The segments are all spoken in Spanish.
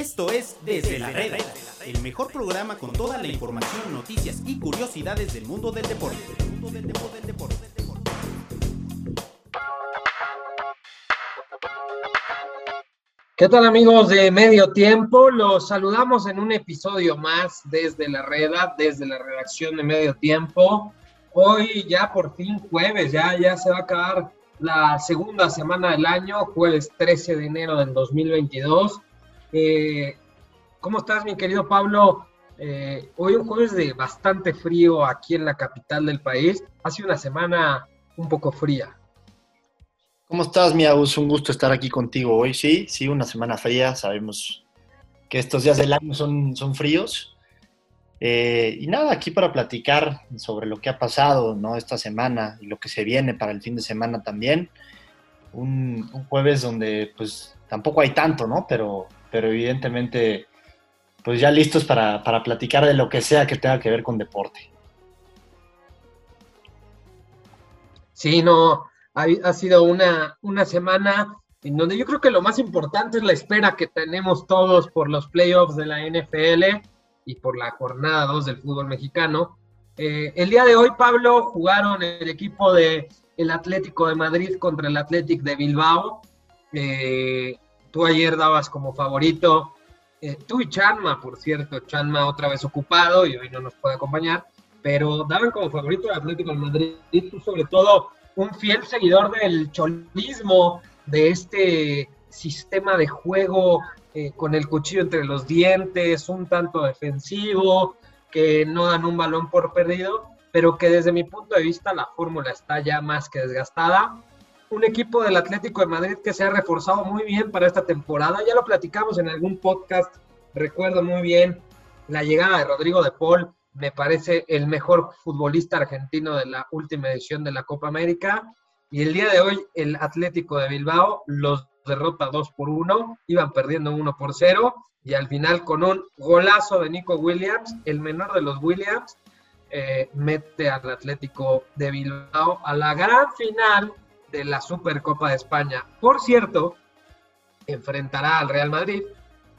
Esto es Desde la Reda, el mejor programa con toda la información, noticias y curiosidades del mundo del deporte. ¿Qué tal amigos de Medio Tiempo? Los saludamos en un episodio más desde la Reda, desde la redacción de Medio Tiempo. Hoy ya por fin jueves, ya, ya se va a acabar la segunda semana del año, jueves 13 de enero del 2022. Eh, ¿Cómo estás, mi querido Pablo? Eh, hoy un jueves de bastante frío aquí en la capital del país. Hace una semana un poco fría. ¿Cómo estás, mi Agus? Un gusto estar aquí contigo hoy. Sí, sí, una semana fría. Sabemos que estos días del año son, son fríos. Eh, y nada, aquí para platicar sobre lo que ha pasado ¿no? esta semana y lo que se viene para el fin de semana también. Un, jueves donde pues tampoco hay tanto, ¿no? Pero, pero evidentemente pues ya listos para, para platicar de lo que sea que tenga que ver con deporte. Sí, no, ha, ha sido una, una semana en donde yo creo que lo más importante es la espera que tenemos todos por los playoffs de la NFL y por la jornada 2 del fútbol mexicano. Eh, el día de hoy, Pablo, jugaron el equipo de el Atlético de Madrid contra el Atlético de Bilbao. Eh, tú ayer dabas como favorito, eh, tú y Chanma, por cierto, Chanma otra vez ocupado y hoy no nos puede acompañar, pero daban como favorito al Atlético de Madrid, tú sobre todo un fiel seguidor del cholismo, de este sistema de juego eh, con el cuchillo entre los dientes, un tanto defensivo, que no dan un balón por perdido, pero que desde mi punto de vista la fórmula está ya más que desgastada. Un equipo del Atlético de Madrid que se ha reforzado muy bien para esta temporada, ya lo platicamos en algún podcast, recuerdo muy bien la llegada de Rodrigo de Paul, me parece el mejor futbolista argentino de la última edición de la Copa América. Y el día de hoy, el Atlético de Bilbao los derrota 2 por 1, iban perdiendo 1 por 0 y al final con un golazo de Nico Williams, el menor de los Williams, eh, mete al Atlético de Bilbao a la gran final de la Supercopa de España. Por cierto, enfrentará al Real Madrid,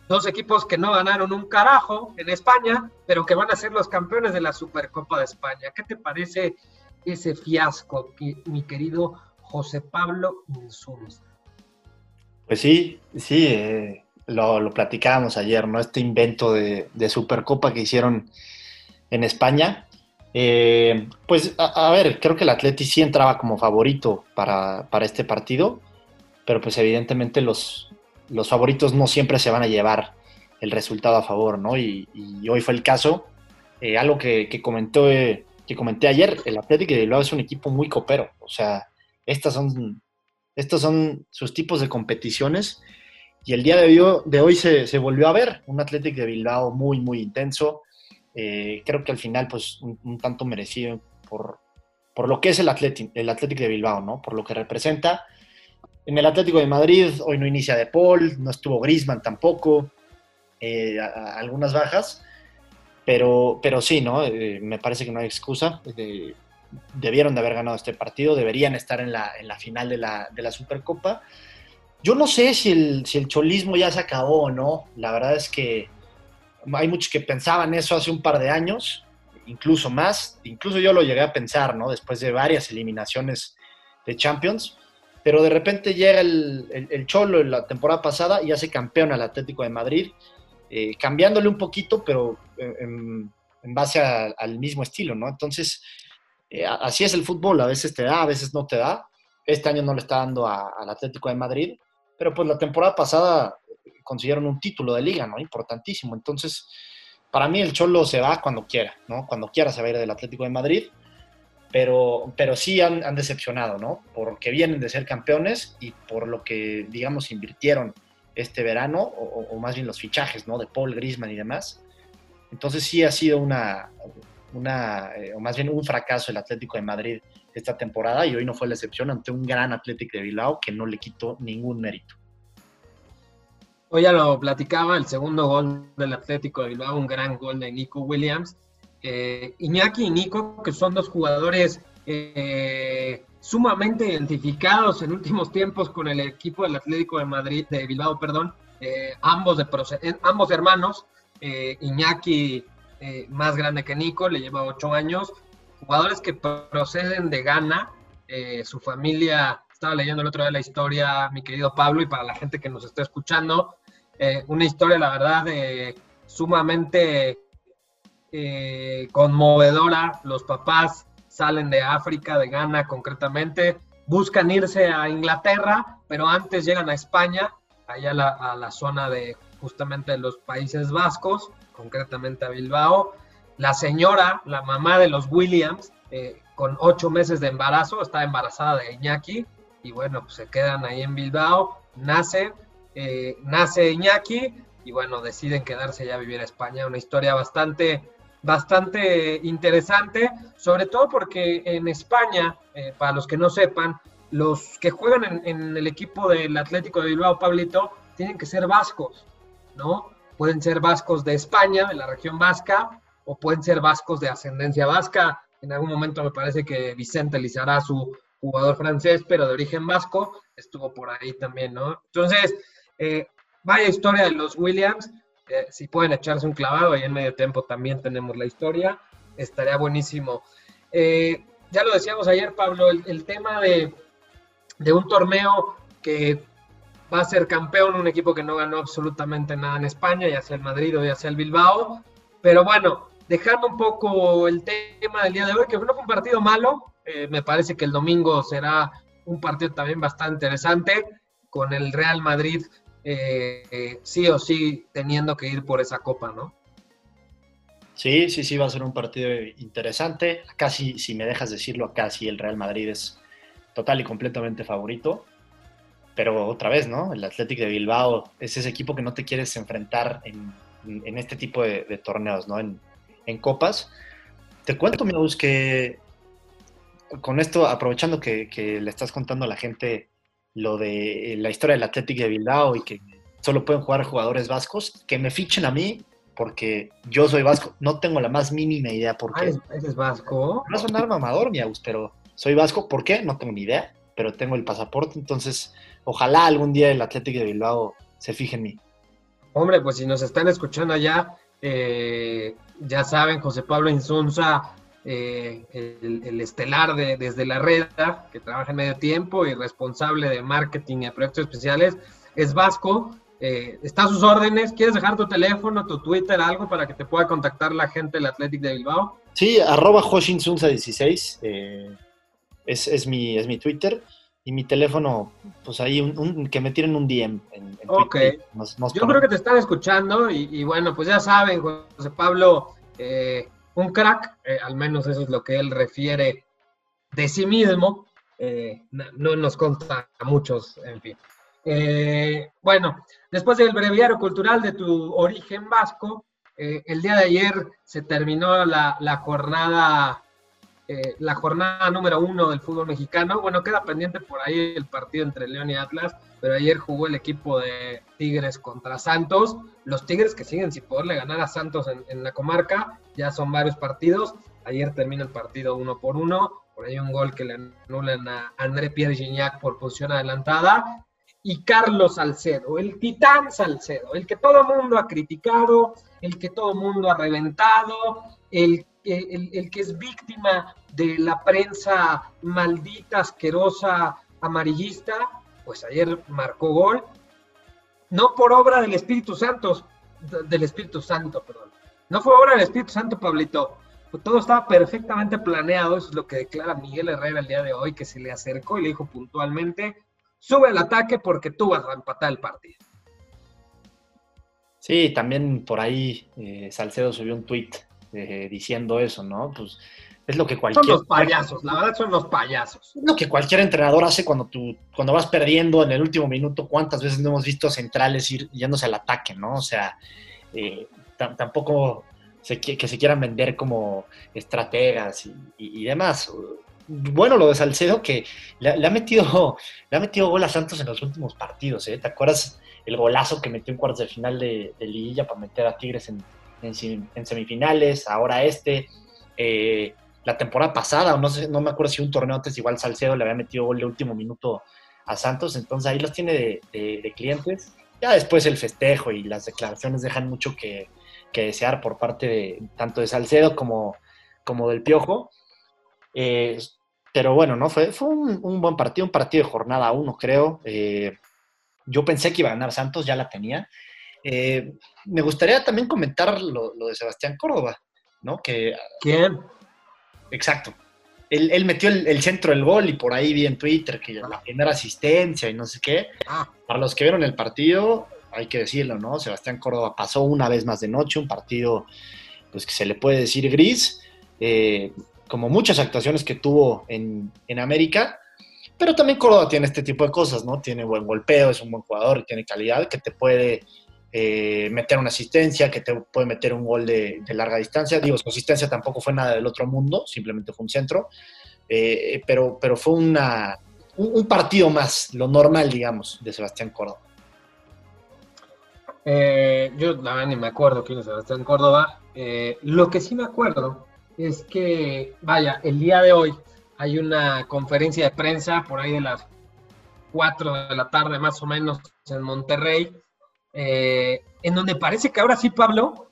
dos equipos que no ganaron un carajo en España, pero que van a ser los campeones de la Supercopa de España. ¿Qué te parece ese fiasco, mi querido José Pablo Insúnez? Pues sí, sí, eh, lo, platicábamos ayer, ¿no? Este invento de, Supercopa que hicieron en España. Eh, pues a, ver, creo que el Atleti sí entraba como favorito para, este partido, pero pues evidentemente los, los, favoritos no siempre se van a llevar el resultado a favor, ¿no? Y, hoy fue el caso. Eh, algo que, comentó, que comenté ayer, el Atlético de Bilbao es un equipo muy copero, o sea, estas son estos son sus tipos de competiciones. Y el día de hoy, se, volvió a ver un Atlético de Bilbao muy, muy intenso. Eh, creo que al final, pues, un, tanto merecido por, por, lo que es el Atlético, el Atlético de Bilbao, ¿no? Por lo que representa. En el Atlético de Madrid hoy no inicia De Paul, no estuvo Grisman tampoco, eh, algunas bajas, pero, pero sí, ¿no? Eh, me parece que no hay excusa debieron de haber ganado este partido, deberían estar en la, en la final de la, de la, Supercopa. Yo no sé si el, si el cholismo ya se acabó o no, la verdad es que hay muchos que pensaban eso hace un par de años, incluso más, incluso yo lo llegué a pensar, ¿no? Después de varias eliminaciones de Champions, pero de repente llega el, el, Cholo en la temporada pasada y hace campeón al Atlético de Madrid, eh, cambiándole un poquito, pero en, en base al mismo estilo, ¿no? Entonces, eh, así es el fútbol, a veces te da, a veces no te da. Este año no le está dando al Atlético de Madrid, pero pues la temporada pasada consiguieron un título de liga, ¿no? Importantísimo. Entonces, para mí el Cholo se va cuando quiera, ¿no? Cuando quiera se va a ir del Atlético de Madrid, pero, pero sí han, decepcionado, ¿no? Porque vienen de ser campeones y por lo que, digamos, invirtieron este verano, o, más bien los fichajes, ¿no? De Paul Grisman y demás. Entonces sí ha sido una, una, eh, o más bien un fracaso el Atlético de Madrid esta temporada y hoy no fue la excepción ante un gran Atlético de Bilbao que no le quitó ningún mérito. Hoy ya lo platicaba, el segundo gol del Atlético de Bilbao, un gran gol de Nico Williams. Eh, Iñaki y Nico, que son dos jugadores eh, sumamente identificados en últimos tiempos con el equipo del Atlético de Madrid, de Bilbao, perdón, ambos, de ambos hermanos, Iñaki más grande que Nico, le lleva ocho años, jugadores que proceden de Ghana, su familia, estaba leyendo el otro día la historia, mi querido Pablo, y para la gente que nos está escuchando, una historia, la verdad, sumamente eh, conmovedora. Los papás salen de África, de Ghana concretamente, buscan irse a Inglaterra, pero antes llegan a España, allá a la, zona de justamente los Países Vascos, concretamente a Bilbao. La señora, la mamá de los Williams, eh, con ocho meses de embarazo, está embarazada de Iñaki, y bueno, pues se quedan ahí en Bilbao, nace, eh, nace Iñaki, y bueno, deciden quedarse ya a vivir a España, una historia bastante bastante interesante, sobre todo porque en España, eh, para los que no sepan, los que juegan en, el equipo del Atlético de Bilbao, Pablito, tienen que ser vascos, ¿no? Pueden ser vascos de España, de la región vasca, o pueden ser vascos de ascendencia vasca. En algún momento me parece que Vicente su jugador francés, pero de origen vasco, estuvo por ahí también, ¿no? Entonces, eh, vaya historia de los Williams. Si pueden echarse un clavado, ahí en medio tiempo también tenemos la historia, estaría buenísimo. Eh, ya lo decíamos ayer, Pablo, el, tema de, un torneo que va a ser campeón, un equipo que no ganó absolutamente nada en España, ya sea el Madrid o ya sea el Bilbao, pero bueno, dejando un poco el tema del día de hoy, que no fue un partido malo, eh, me parece que el domingo será un partido también bastante interesante, con el Real Madrid eh, sí o sí teniendo que ir por esa copa, ¿no? Sí, sí, sí, va a ser un partido interesante. Casi, si me dejas decirlo, sí el Real Madrid es total y completamente favorito. Pero otra vez, ¿no? El Athletic de Bilbao es ese equipo que no te quieres enfrentar en, este tipo de, torneos, ¿no? En, copas. Te cuento, Miaus, que con esto, aprovechando que, le estás contando a la gente lo de la historia del Atlético de Bilbao y que solo pueden jugar jugadores vascos, que me fichen a mí porque yo soy vasco, no tengo la más mínima idea por qué. Ah, ¿Eres vasco? No es un arma amador, mi pero soy vasco, ¿por qué? No tengo ni idea, pero tengo el pasaporte, entonces ojalá algún día el Atlético de Bilbao se fije en mí. Hombre, pues si nos están escuchando allá, eh, ya saben, José Pablo Insunza eh, el, estelar de, desde la red, que trabaja en medio tiempo y responsable de marketing y proyectos especiales, es Vasco. Eh, está a sus órdenes. ¿Quieres dejar tu teléfono, tu Twitter, algo para que te pueda contactar la gente del Athletic de Bilbao? Sí, arroba Hoshinsunza16 eh, es, es, mi, es mi Twitter. Y mi teléfono, pues ahí, un, que me tiren un DM en, ok. Yo creo que te están escuchando y, y, bueno, pues ya saben, José Pablo, eh, un crack, eh, al menos eso es lo que él refiere de sí mismo, eh, no, nos consta a muchos, en fin. Eh, bueno, después del breviario cultural de tu origen vasco, el día de ayer se terminó la, la jornada eh, la jornada número uno del fútbol mexicano. Bueno, queda pendiente por ahí el partido entre León y Atlas, pero ayer jugó el equipo de Tigres contra Santos. Los Tigres que siguen sin poderle ganar a Santos en, la comarca, ya son varios partidos. Ayer termina el partido uno por uno. Por ahí un gol que le anulan a André Pierre Gignac por posición adelantada. Y Carlos Salcedo, el titán Salcedo, el que todo mundo ha criticado, el que todo mundo ha reventado, el el, que es víctima de la prensa maldita, asquerosa, amarillista, pues ayer marcó gol, no por obra del Espíritu Santo, del Espíritu Santo, perdón. No fue obra del Espíritu Santo, Pablito. Todo estaba perfectamente planeado, eso es lo que declara Miguel Herrera el día de hoy, que se le acercó y le dijo puntualmente, sube al ataque porque tú vas a empatar el partido. Sí, también por ahí eh, Salcedo subió un tuit eh, diciendo eso, ¿no? Pues es lo que cualquier... Son los payasos, la verdad son los payasos. Es lo que cualquier entrenador hace cuando, tú, cuando vas perdiendo en el último minuto. ¿Cuántas veces no hemos visto centrales ir yéndose al ataque, ¿no? O sea, eh, tampoco que se quieran vender como estrategas y, demás. Bueno, lo de Salcedo que le, ha metido le ha metido gol a Santos en los últimos partidos, ¿eh? ¿Te acuerdas el golazo que metió en cuartos de final de, de Liguilla para meter a Tigres en, en, semifinales, ahora este. Eh, la temporada pasada, no sé, no me acuerdo si un torneo antes, igual Salcedo le había metido gol de último minuto a Santos, entonces ahí los tiene de, clientes. Ya después el festejo y las declaraciones dejan mucho que, desear por parte de tanto de Salcedo como, como del Piojo. Eh, pero bueno, ¿no? Fue, fue un, buen partido, un partido de jornada uno, creo. Eh, yo pensé que iba a ganar Santos, ya la tenía. Eh, me gustaría también comentar lo, de Sebastián Córdoba, ¿no? Que, ¿Quién? Exacto. Él, metió el, centro del gol y por ahí vi en Twitter que la primera asistencia y no sé qué. Ah. Para los que vieron el partido, hay que decirlo, ¿no? Sebastián Córdoba pasó una vez más de noche, un partido pues que se le puede decir gris, eh, como muchas actuaciones que tuvo en, en América, pero también Córdoba tiene este tipo de cosas, ¿no? Tiene buen golpeo, es un buen jugador y tiene calidad que te puede eh, meter una asistencia, que te puede meter un gol de, larga distancia. Digo, su asistencia tampoco fue nada del otro mundo, simplemente fue un centro, eh, pero, pero fue una, un, partido más, lo normal, digamos, de Sebastián Córdoba. Eh, yo la verdad ni me acuerdo quién es Sebastián Córdoba. lo que sí me acuerdo es que, vaya, el día de hoy hay una conferencia de prensa por ahí de las 4 de la tarde más o menos en Monterrey, eh, en donde parece que ahora sí, Pablo,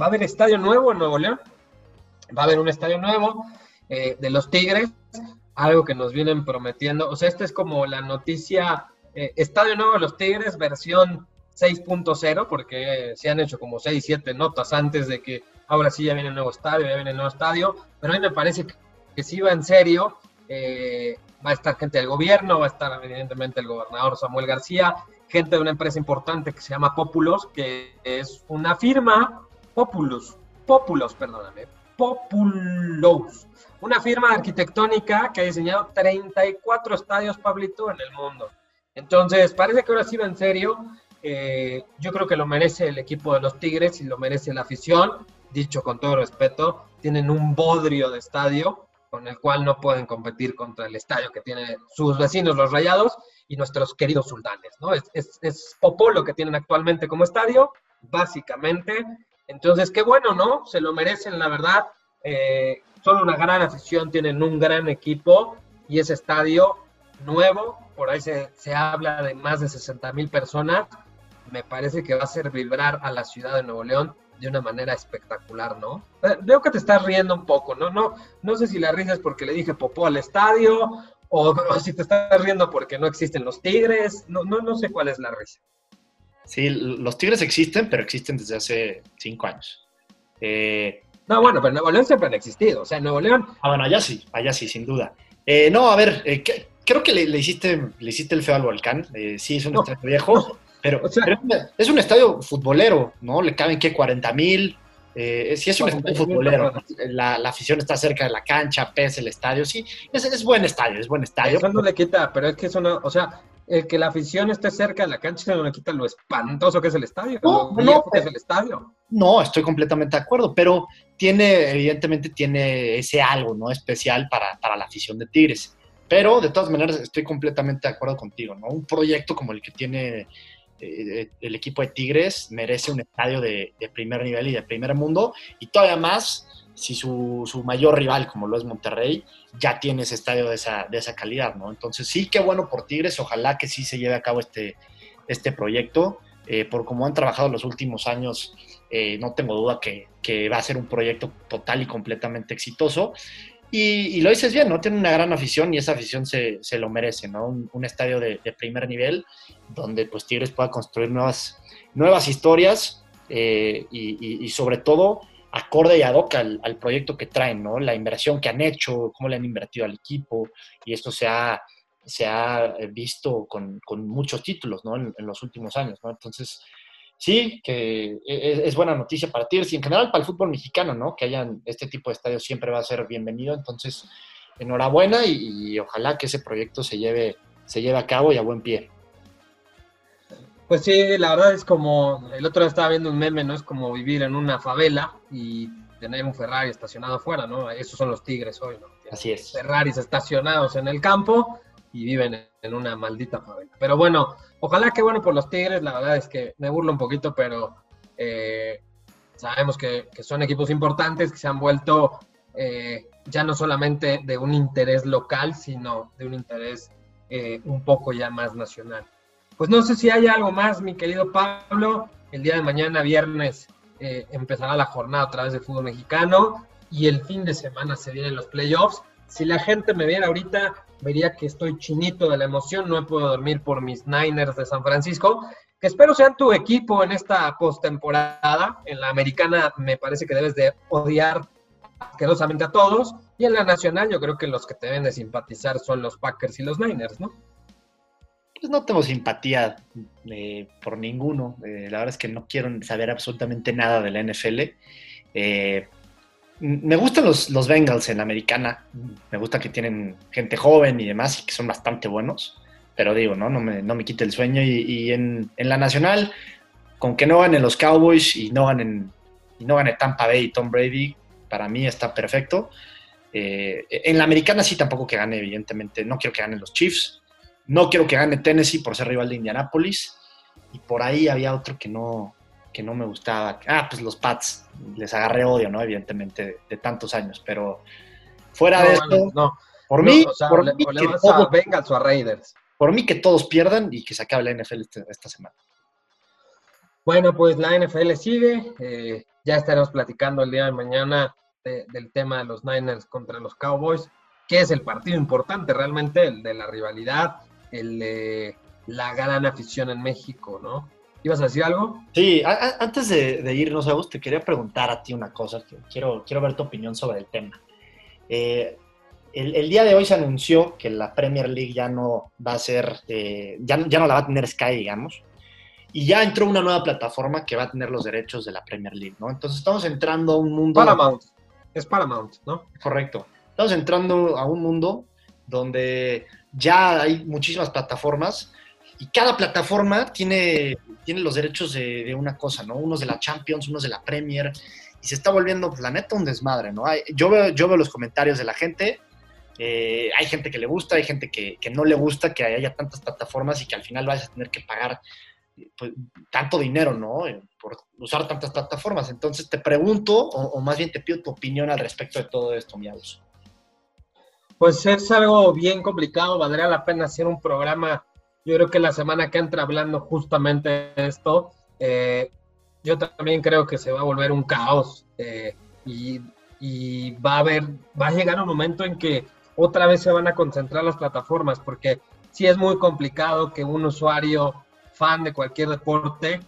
va a haber estadio nuevo en Nuevo León. Va a haber un estadio nuevo eh, de los Tigres, algo que nos vienen prometiendo. O sea, esta es como la noticia, eh, estadio nuevo de los Tigres, versión 6.0, porque se han hecho como 6, 7 notas antes de que ahora sí ya viene el nuevo estadio, ya viene el nuevo estadio, pero a mí me parece que, que si va en serio. va a estar gente del gobierno, va a estar evidentemente el gobernador Samuel García, gente de una empresa importante que se llama Populos, que es una firma, Populus, Populos, perdóname, Populos, una firma arquitectónica que ha diseñado 34 estadios, Pablito, en el mundo. Entonces, parece que ahora sí va en serio. Eh, yo creo que lo merece el equipo de los Tigres y lo merece la afición. Dicho con todo respeto, tienen un bodrio de estadio con el cual no pueden competir contra el estadio que tienen sus vecinos, los Rayados, y nuestros queridos sultanes, ¿no? Es, es, que tienen actualmente como estadio, básicamente. Entonces, qué bueno, ¿no? Se lo merecen, la verdad. Eh, son una gran afición, tienen un gran equipo y ese estadio nuevo, por ahí se, se habla de más de 60 mil personas, me parece que va a hacer vibrar a la ciudad de Nuevo León de una manera espectacular, ¿no? Eh, veo que te estás riendo un poco, ¿no? No, no sé si la risa es porque le dije popó al estadio o, si te estás riendo porque no existen los tigres, no, no, no sé cuál es la risa. Sí, los tigres existen, pero existen desde hace cinco años. Eh, no, bueno, pero Nuevo León siempre han existido, o sea, Nuevo León... Ah, bueno, allá sí, allá sí, sin duda. Eh, no, a ver, creo que le, hiciste, le hiciste el feo al volcán, sí, es un estadio viejo, pero, es un estadio futbolero, ¿no? Le caben, ¿qué? 40 mil. Eh, sí, es un estadio futbolero. La, afición está cerca de la cancha, pesa el estadio. Sí, es, es buen estadio, es buen estadio. Eso no le quita, pero es que eso no, o sea, el que la afición esté cerca de la cancha no le quita lo espantoso que es el estadio. No, no, es el estadio. No, estoy completamente de acuerdo, pero tiene, evidentemente, tiene ese algo, ¿no? Especial para, para la afición de Tigres. Pero de todas maneras estoy completamente de acuerdo contigo, ¿no? Un proyecto como el que tiene el equipo de Tigres merece un estadio de, primer nivel y de primer mundo, y todavía más si su, mayor rival, como lo es Monterrey, ya tiene ese estadio de esa, de esa calidad, ¿no? Entonces sí, qué bueno por Tigres, ojalá que sí se lleve a cabo este, este proyecto, eh, por cómo han trabajado los últimos años, eh, no tengo duda que, que, va a ser un proyecto total y completamente exitoso. Y, lo dices bien, ¿no? Tiene una gran afición y esa afición se, se lo merece, ¿no? Un, estadio de, primer nivel donde pues Tigres pueda construir nuevas, nuevas historias eh, y, sobre todo acorde y ad hoc al, proyecto que traen, ¿no? La inversión que han hecho, cómo le han invertido al equipo y esto se ha, se ha visto con, con muchos títulos, ¿no? En, los últimos años, ¿no? Entonces, sí, que es, buena noticia para Tigres y en general para el fútbol mexicano, ¿no? Que hayan este tipo de estadios siempre va a ser bienvenido. Entonces, enhorabuena y, ojalá que ese proyecto se lleve, se lleve a cabo y a buen pie. Pues sí, la verdad es como, el otro día estaba viendo un meme, ¿no? Es como vivir en una favela y tener un Ferrari estacionado afuera, ¿no? Esos son los Tigres hoy, ¿no? Así es. Ferraris estacionados en el campo y viven en una maldita favela. Pero bueno, ojalá que bueno por los Tigres, la verdad es que me burlo un poquito, pero eh, sabemos que, son equipos importantes que se han vuelto eh, ya no solamente de un interés local, sino de un interés eh, un poco ya más nacional. pues no sé si hay algo más, mi querido Pablo. El día de mañana, viernes, empezará la jornada otra vez de fútbol mexicano y el fin de semana se vienen los playoffs. Si la gente me viera ahorita, vería que estoy chinito de la emoción, no he podido dormir por mis Niners de San Francisco, que espero sean tu equipo en esta postemporada. En la americana me parece que debes de odiar asquerosamente a todos, y en la nacional yo creo que los que te deben de simpatizar son los Packers y los Niners, ¿no? Pues no tengo simpatía eh, por ninguno. Eh, la verdad es que no quiero saber absolutamente nada de la NFL. Eh, me gustan los, los Bengals en la americana. Me gusta que tienen gente joven y demás y que son bastante buenos. Pero digo, no, no me, no me quite el sueño. Y, en, la nacional, con que no ganen los Cowboys y no ganen, y no gane Tampa Bay y Tom Brady, para mí está perfecto. Eh, en la americana sí tampoco que gane, evidentemente. No quiero que ganen los Chiefs. No quiero que gane Tennessee por ser rival de Indianapolis. Y por ahí había otro que no, que no me gustaba. Ah, pues los Pats, les agarré odio, ¿no? Evidentemente, de, tantos años, pero fuera de eso, no, por mí, por mí que todos, a Raiders. Por mí que todos pierdan y que se acabe la NFL este, esta semana. Bueno, pues la NFL sigue. Eh, ya estaremos platicando el día de mañana del tema de los Niners contra los Cowboys, que es el partido importante realmente, el de la rivalidad, el de la gran afición en México, ¿no? ¿Ibas a decir algo? Sí, antes de, irnos, Agus, te quería preguntar a ti una cosa. quiero, quiero ver tu opinión sobre el tema. Eh, el, día de hoy se anunció que la Premier League ya no va a ser, eh, ya, ya no la va a tener Sky, digamos. Y ya entró una nueva plataforma que va a tener los derechos de la Premier League, ¿no? Entonces estamos entrando a un mundo... Paramount, es Paramount, ¿no? Correcto. Estamos entrando a un mundo donde ya hay muchísimas plataformas y cada plataforma tiene, tiene los derechos de, una cosa, ¿no? Unos de la Champions, unos de la Premier, y se está volviendo, pues, la neta, un desmadre, ¿no? yo, veo, yo veo los comentarios de la gente, eh, hay gente que le gusta, hay gente que, no le gusta que haya tantas plataformas y que al final vayas a tener que pagar pues, tanto dinero, ¿no? Eh, por usar tantas plataformas. Entonces te pregunto, o, más bien te pido tu opinión al respecto de todo esto, Miaus. Pues es algo bien complicado, valdría la pena hacer un programa yo creo que la semana que entra hablando justamente de esto, eh, yo también creo que se va a volver un caos eh, y, va a haber, va a llegar un momento en que otra vez se van a concentrar las plataformas, porque sí es muy complicado que un usuario fan de cualquier deporte,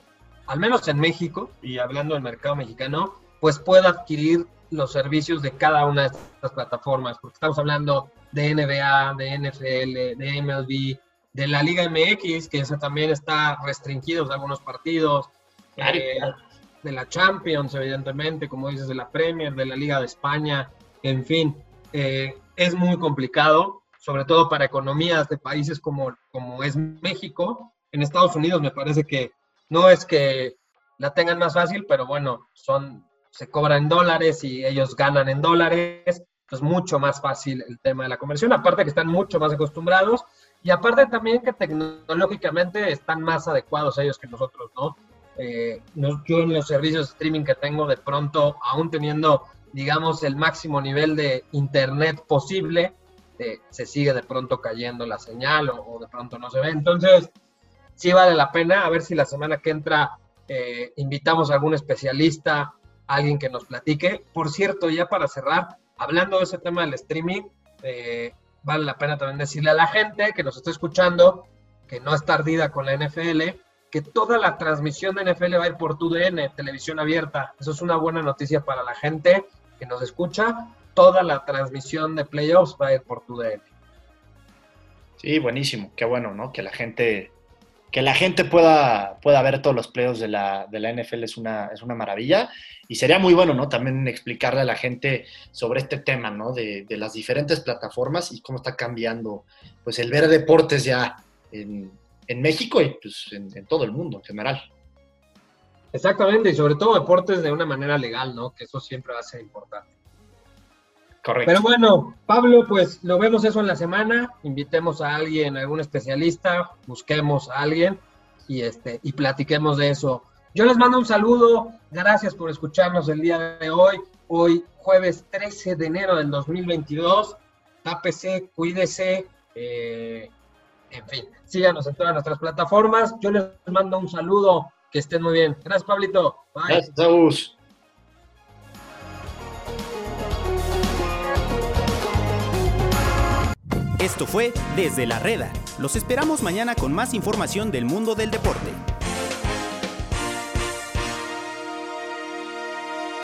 al menos en México, y hablando del mercado mexicano, pues pueda adquirir los servicios de cada una de estas plataformas, porque estamos hablando de NBA, de NFL, de MLB, de la Liga MX, que eso también está restringido de algunos partidos, eh, de la Champions, evidentemente, como dices, de la Premier, de la Liga de España, en fin, eh, es muy complicado, sobre todo para economías de países como, como es México. En Estados Unidos me parece que no es que la tengan más fácil, pero bueno, son, se cobran en dólares y ellos ganan en dólares, es mucho más fácil el tema de la conversión, aparte que están mucho más acostumbrados y aparte también que tecnológicamente están más adecuados ellos que nosotros, eh, ¿no? yo en los servicios de streaming que tengo, de pronto, aún teniendo, digamos, el máximo nivel de internet posible, eh, se sigue de pronto cayendo la señal o, de pronto no se ve. Entonces, sí vale la pena. A ver si la semana que entra eh, invitamos a algún especialista, alguien que nos platique. Por cierto, ya para cerrar, hablando de ese tema del streaming, eh, vale la pena también decirle a la gente que nos está escuchando, que no está ardida con la NFL, que toda la transmisión de NFL va a ir por TUDN, televisión abierta. Eso es una buena noticia para la gente que nos escucha. Toda la transmisión de playoffs va a ir por TUDN. Sí, buenísimo. Qué bueno, ¿no? Que la gente que la gente pueda, pueda ver todos los playoffs de la, de la NFL es una, es una maravilla. Y sería muy bueno, ¿no? También explicarle a la gente sobre este tema, ¿no? De, las diferentes plataformas y cómo está cambiando, pues, el ver deportes ya en, México y, pues, en, todo el mundo en general. Exactamente, y sobre todo deportes de una manera legal, ¿no? Que eso siempre va a ser importante. Correcto. Pero bueno, Pablo, pues lo vemos eso en la semana. Invitemos a alguien, a algún especialista, busquemos a alguien y este y platiquemos de eso. Yo les mando un saludo, gracias por escucharnos el día de hoy. Hoy jueves 13 de enero del 2022. Tápese, cuídese, eh, En fin, síganos en todas nuestras plataformas. Yo les mando un saludo. Que estén muy bien. Gracias, Pablito. Bye. Gracias, Esto fue Desde la Reda. Los esperamos mañana con más información del mundo del deporte.